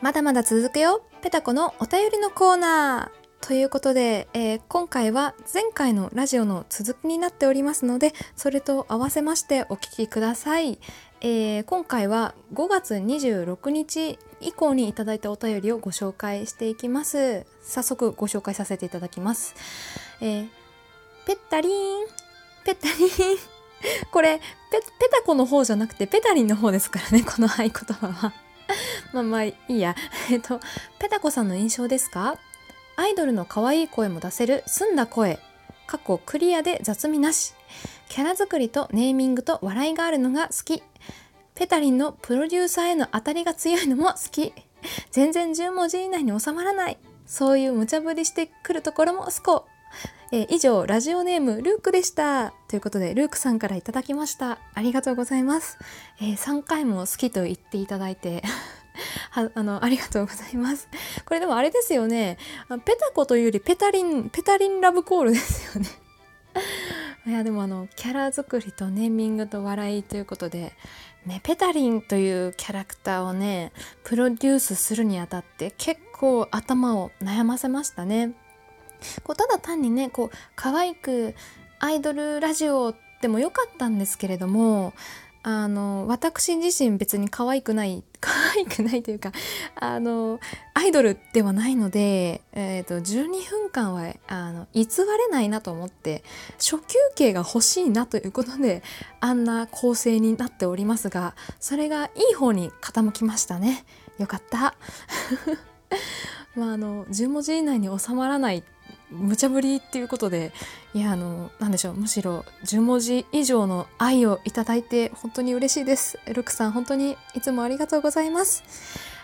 まだまだ続くよ。ペタコのお便りのコーナー。ということで、えー今回は前回のラジオの続きになっておりますのでそれと合わせましてお聞きください、えー今回は5月26日以降にいただいたお便りをご紹介していきます。早速ご紹介させていただきます、えーペッタリン。ペッタリン。これペペタコの方じゃなくてペタリンの方ですからねこの合言葉は。まあまあいいや。えっと、ペタコさんの印象ですか？アイドルの可愛い声も出せる澄んだ声。過去クリアで雑味なし。キャラ作りとネーミングと笑いがあるのが好き。ペタリンのプロデューサーへの当たりが強いのも好き。全然10文字以内に収まらない。そういう無茶ぶりしてくるところも好こ。えー以上、ラジオネーム、ルークでした。ということで、ルークさんからいただきました。ありがとうございます。えー3回も好きと言っていただいて、はあの、ありがとうございます。これでもあれですよね。ペタコというよりペタリン、ペタリンラブコールですよね。いや、でもあの、キャラ作りとネーミングと笑いということで、ね、ペタリンというキャラクターをね、プロデュースするにあたって結構頭を悩ませましたね。こうただ単にねこう可愛くアイドルラジオでもよかったんですけれどもあの私自身別に可愛くない 可愛くないというかあのアイドルではないので、えー、と12分間はあの偽れないなと思って初休憩が欲しいなということであんな構成になっておりますがそれがいい方に傾きましたね。よかった。まああの10文字以内に収まらない無茶ぶりっていうことでいやあのなんでしょうむしろ10文字以上の愛をいただいて本当に嬉しいです。ルクさん本当にいつもありがとうございます。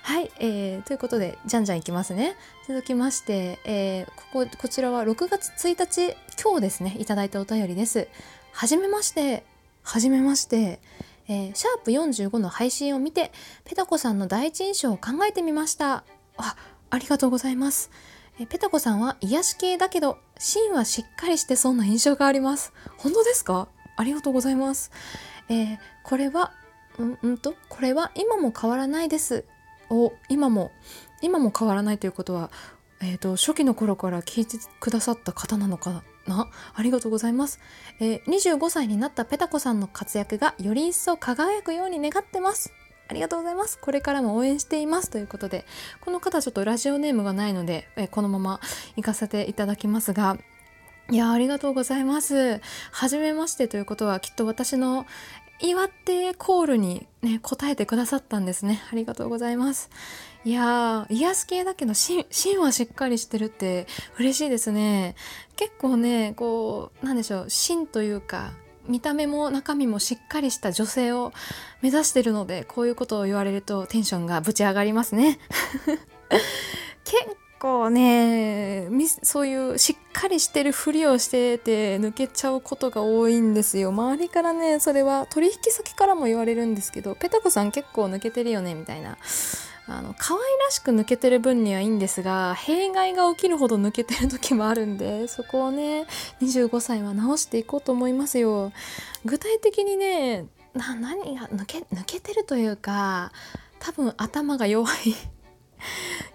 はい、えー、ということでじゃんじゃんいきますね。続きまして、えーこここちらは6月1日今日ですねいただいたお便りです。はじめましてはじめましてえーシャープ45の配信を見てペタコさんの第一印象を考えてみました。あありがとうございます。えペタコさんは癒し系だけど芯はしっかりしてそうな印象があります。本当ですか？ありがとうございます、えーこれはうんうんと？これは今も変わらないです。お今も今も変わらないということはえー、と初期の頃から聞いてくださった方なのかな？ありがとうございます、えー25歳になったペタコさんの活躍がより一層輝くように願ってます。ありがとうございます。これからも応援しています。ということで、この方ちょっとラジオネームがないので、えこのまま行かせていただきますが、いやありがとうございます。はじめましてということは、きっと私の祝ってコールにね、答えてくださったんですね。ありがとうございます。いやー、癒し系だけど、芯、芯はしっかりしてるって嬉しいですね。結構ね、こう、なんでしょう、芯というか、見た目も中身もしっかりした女性を目指してるので、こういうことを言われるとテンションがぶち上がりますね。結構ね、そういうしっかりしてるふりをしてて抜けちゃうことが多いんですよ。周りからね、それは取引先からも言われるんですけど、ペタコさん結構抜けてるよね、みたいな。あの、可愛らしく抜けてる分にはいいんですが、弊害が起きるほど抜けてる時もあるんで、そこをね、25歳は直していこうと思いますよ。具体的にね、な、何が抜け、抜けてるというか、多分頭が弱い。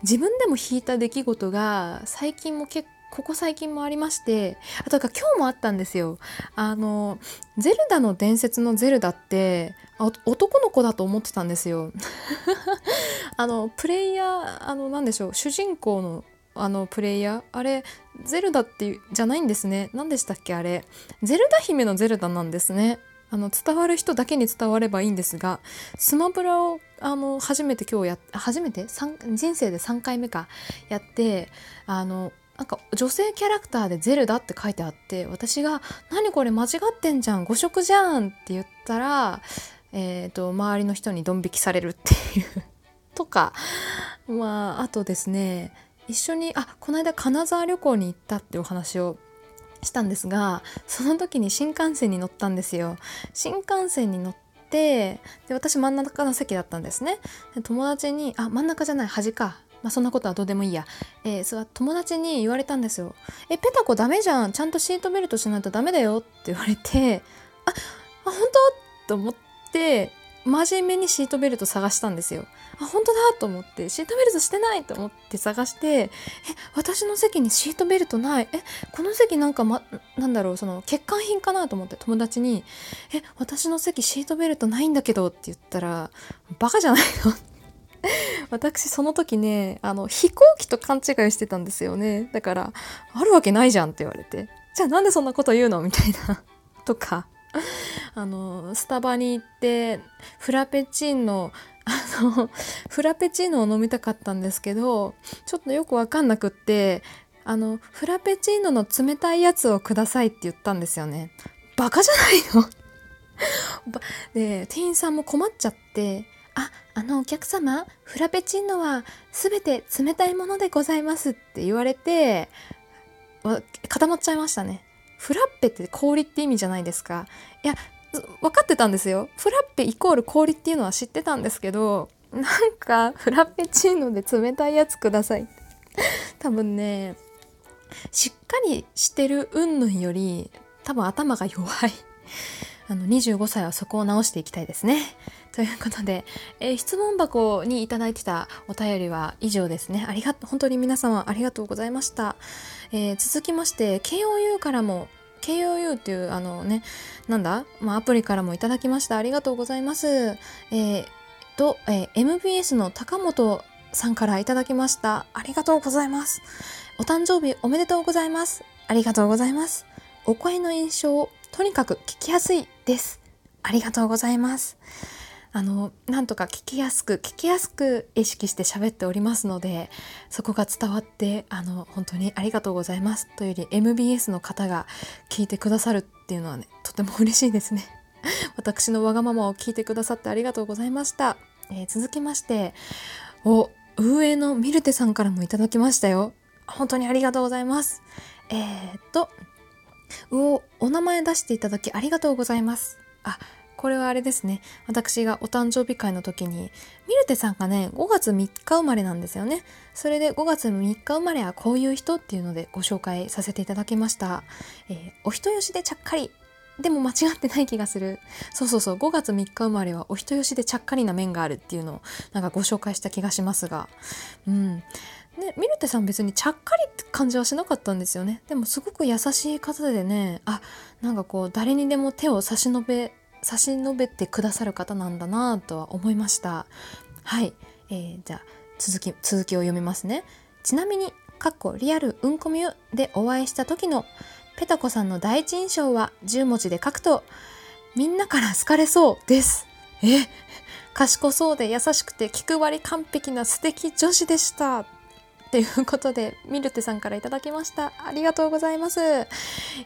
自分でも引いた出来事が最近も結構ここ最近もありましてあとか今日もあったんですよ。あのゼルダの伝説のゼルダって男の子だと思ってたんですよ。あのプレイヤーあのなんでしょう主人公のあのプレイヤーあれゼルダってじゃないんですね。何でしたっけあれ。ゼルダ姫のゼルダなんですね。あの伝わる人だけに伝わればいいんですがスマブラをあの初めて今日や初めて？人生で3回目か。やってあのなんか女性キャラクターでゼルダって書いてあって私が「何これ間違ってんじゃん誤色じゃん」って言ったら、えー、と周りの人にドン引きされるっていう。とかまああとですね一緒にあこの間金沢旅行に行ったっていうお話をしたんですがその時に新幹線に乗ったんですよ。新幹線に乗ってで私真ん中の席だったんですね。友達にあ真ん中じゃない端か。まあそんなことはどうでもいいや、えー、それは友達に言われたんですよ。えペタコダメじゃん。ちゃんとシートベルトしないとダメだよって言われてああ本当？と思って真面目にシートベルト探したんですよ。あ、本当だと思って、シートベルトしてないと思って探して、え、私の席にシートベルトない？え、この席なんかま、なんだろう、その、欠陥品かなと思って友達に、え、私の席シートベルトないんだけどって言ったら、バカじゃないの？私その時ねあの飛行機と勘違いしてたんですよね。だからあるわけないじゃんって言われて。じゃあなんでそんなこと言うのみたいな。とかあのスタバに行ってフラペチーノあのフラペチーノを飲みたかったんですけどちょっとよくわかんなくってあのフラペチーノの冷たいやつをくださいって言ったんですよね。バカじゃないの？で店員さんも困っちゃってあ、あのお客様、フラペチーノはすべて冷たいものでございますって言われて、固まっちゃいましたね。フラッペって氷って意味じゃないですか。いや、分かってたんですよ。フラッペイコール氷っていうのは知ってたんですけど、なんかフラペチーノで冷たいやつください。多分ね、しっかりしてる云々より多分頭が弱い。あの25歳はそこを直していきたいですね。ということで、えー、質問箱にいただいてたお便りは以上ですね。ありがと、本当に皆様ありがとうございました。えー、続きまして、KOU からも KOU っていうあのね、なんだ、まあ、アプリからもいただきました。ありがとうございます。えー、と、えー、MBS の高本さんからいただきました。ありがとうございます。お誕生日おめでとうございます。ありがとうございます。お声の印象、とにかく聞きやすいです。ありがとうございます。あのなんとか聞きやすく聞きやすく意識して喋っておりますのでそこが伝わってあの本当にありがとうございますというより MBS の方が聞いてくださるっていうのはねとても嬉しいですね。私のわがままを聞いてくださってありがとうございました、えー、続きましてお運営のミルテさんからもいただきましたよ。本当にありがとうございます。えー、っとおお名前出していただきありがとうございます。あこれはあれですね。私がお誕生日会の時に、ミルテさんがね、5月3日生まれなんですよね。それで5月3日生まれはこういう人っていうのでご紹介させていただきました。えー、お人よしでちゃっかり。でも間違ってない気がする。そうそうそう、5月3日生まれはお人よしでちゃっかりな面があるっていうのをなんかご紹介した気がしますが。うん。ね、ミルテさん別にちゃっかりって感じはしなかったんですよね。でもすごく優しい方でね、あ、なんかこう誰にでも手を差し伸べ差し伸べてくださる方なんだなとは思いました。はい、えー、じゃあ続き続きを読みますね。ちなみにかっこリアルうんこみゅでお会いした時のペタコさんの第一印象は10文字で書くとみんなから好かれそうです。え賢そうで優しくて気配り完璧な素敵女子でした。ということで、ミルテさんから頂きました。ありがとうございます。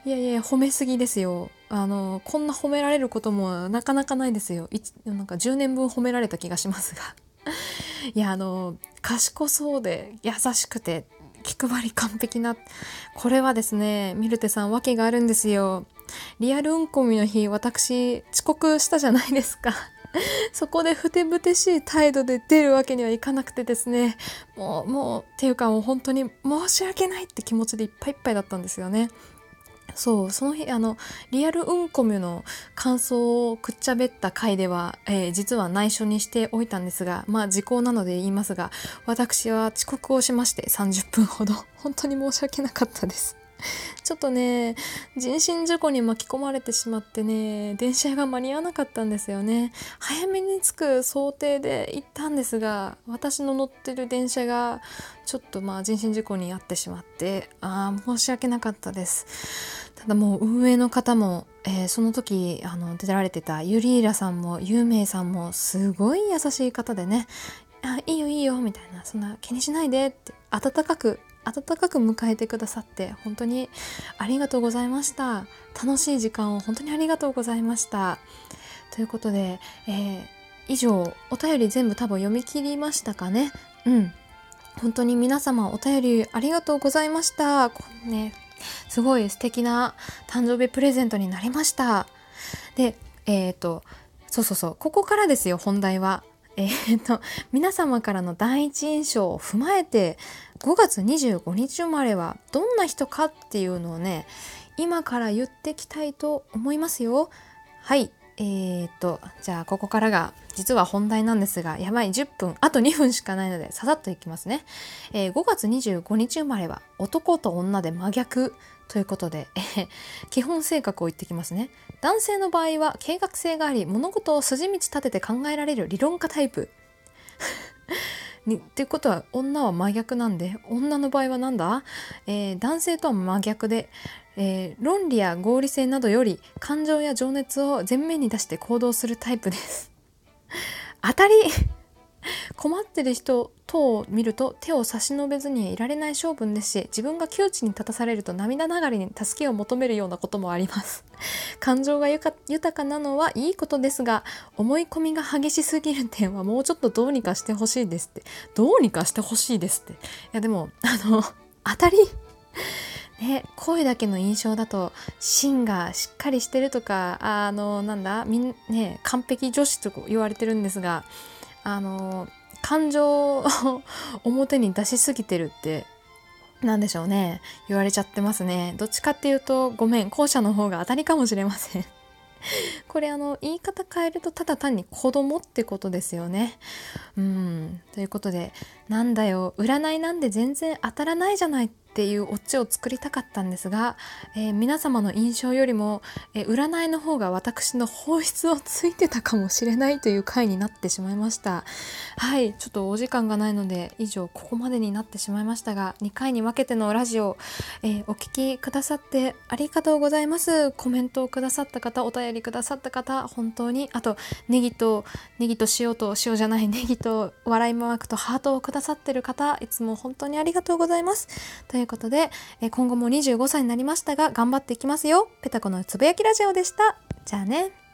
いやいや、褒めすぎですよ。あの、こんな褒められることもなかなかないですよ。なんか10年分褒められた気がしますが。いや、あの、賢そうで優しくて気配り完璧な、これはですね、ミルテさん訳があるんですよ。リアルうんこみの日、私遅刻したじゃないですか。そこでふてぶてしい態度で出るわけにはいかなくてですねもうもうっていうかもう本当に申し訳ないって気持ちでいっぱいいっぱいだったんですよね。そうその日あのリアルうんこみの感想をくっちゃべった回では、えー、実は内緒にしておいたんですがまあ時効なので言いますが私は遅刻をしまして30分ほど本当に申し訳なかったです。ちょっとね、人身事故に巻き込まれてしまってね、電車が間に合わなかったんですよね。早めに着く想定で行ったんですが、私の乗ってる電車がちょっとまあ人身事故に遭ってしまって、ああ、申し訳なかったです。ただもう運営の方も、えー、その時あの出られてたユリーラさんもユーメイさんもすごい優しい方でね、あいいよいいよみたいなそんな気にしないでって温かく温かく迎えてくださって本当にありがとうございました。楽しい時間を本当にありがとうございました。ということで、えー、以上お便り全部多分読み切りましたかね？うん。本当に皆様お便りありがとうございました。ねすごい素敵な誕生日プレゼントになりました。でえっ、ー、とそうそうそうここからですよ本題は。えー、っと皆様からの第一印象を踏まえて5月25日生まれはどんな人かっていうのをね今から言ってきたいと思いますよ。はいえー、とじゃあここからが実は本題なんですがやばい10分あと2分しかないのでささっといきますね、えー、5月25日生まれは男と女で真逆ということで、えー、基本性格を言ってきますね。男性の場合は計画性があり物事を筋道立てて考えられる理論家タイプ。にっていうことは女は真逆なんで女の場合は何だ、えー、男性とは真逆で、えー、論理や合理性などより感情や情熱を前面に出して行動するタイプです。当たり。困ってる人等を見ると手を差し伸べずにはいられない性分ですし自分が窮地に立たされると涙ながらに助けを求めるようなこともあります。感情が豊かなのはいいことですが思い込みが激しすぎる点はもうちょっとどうにかしてほしいですって。どうにかしてほしいですって。いやでもあの当たり。ね、声だけの印象だと芯がしっかりしてるとかあのなんだみん、ね、完璧女子と言われてるんですがあの感情を表に出しすぎてるって何でしょうね言われちゃってますね。どっちかっていうとごめん後者の方が当たりかもしれません。これあの言い方変えるとただ単に子供ってことですよね。うんということでなんだよ占いなんで全然当たらないじゃないっていうオチを作りたかったんですが、えー、皆様の印象よりも、えー、占いの方が私の本質をついてたかもしれないという回になってしまいました。はいちょっとお時間がないので以上ここまでになってしまいましたが2回に分けてのラジオ、えー、お聴きくださってありがとうございます。コメントをくださった方お便りくださった方本当にあとネギとネギと塩と塩じゃないネギと笑いマークとハートをくださってる方いつも本当にありがとうございます。といういうことで、え今後も25歳になりましたが頑張っていきますよ。ペタコのつぶやきラジオでした。じゃあね。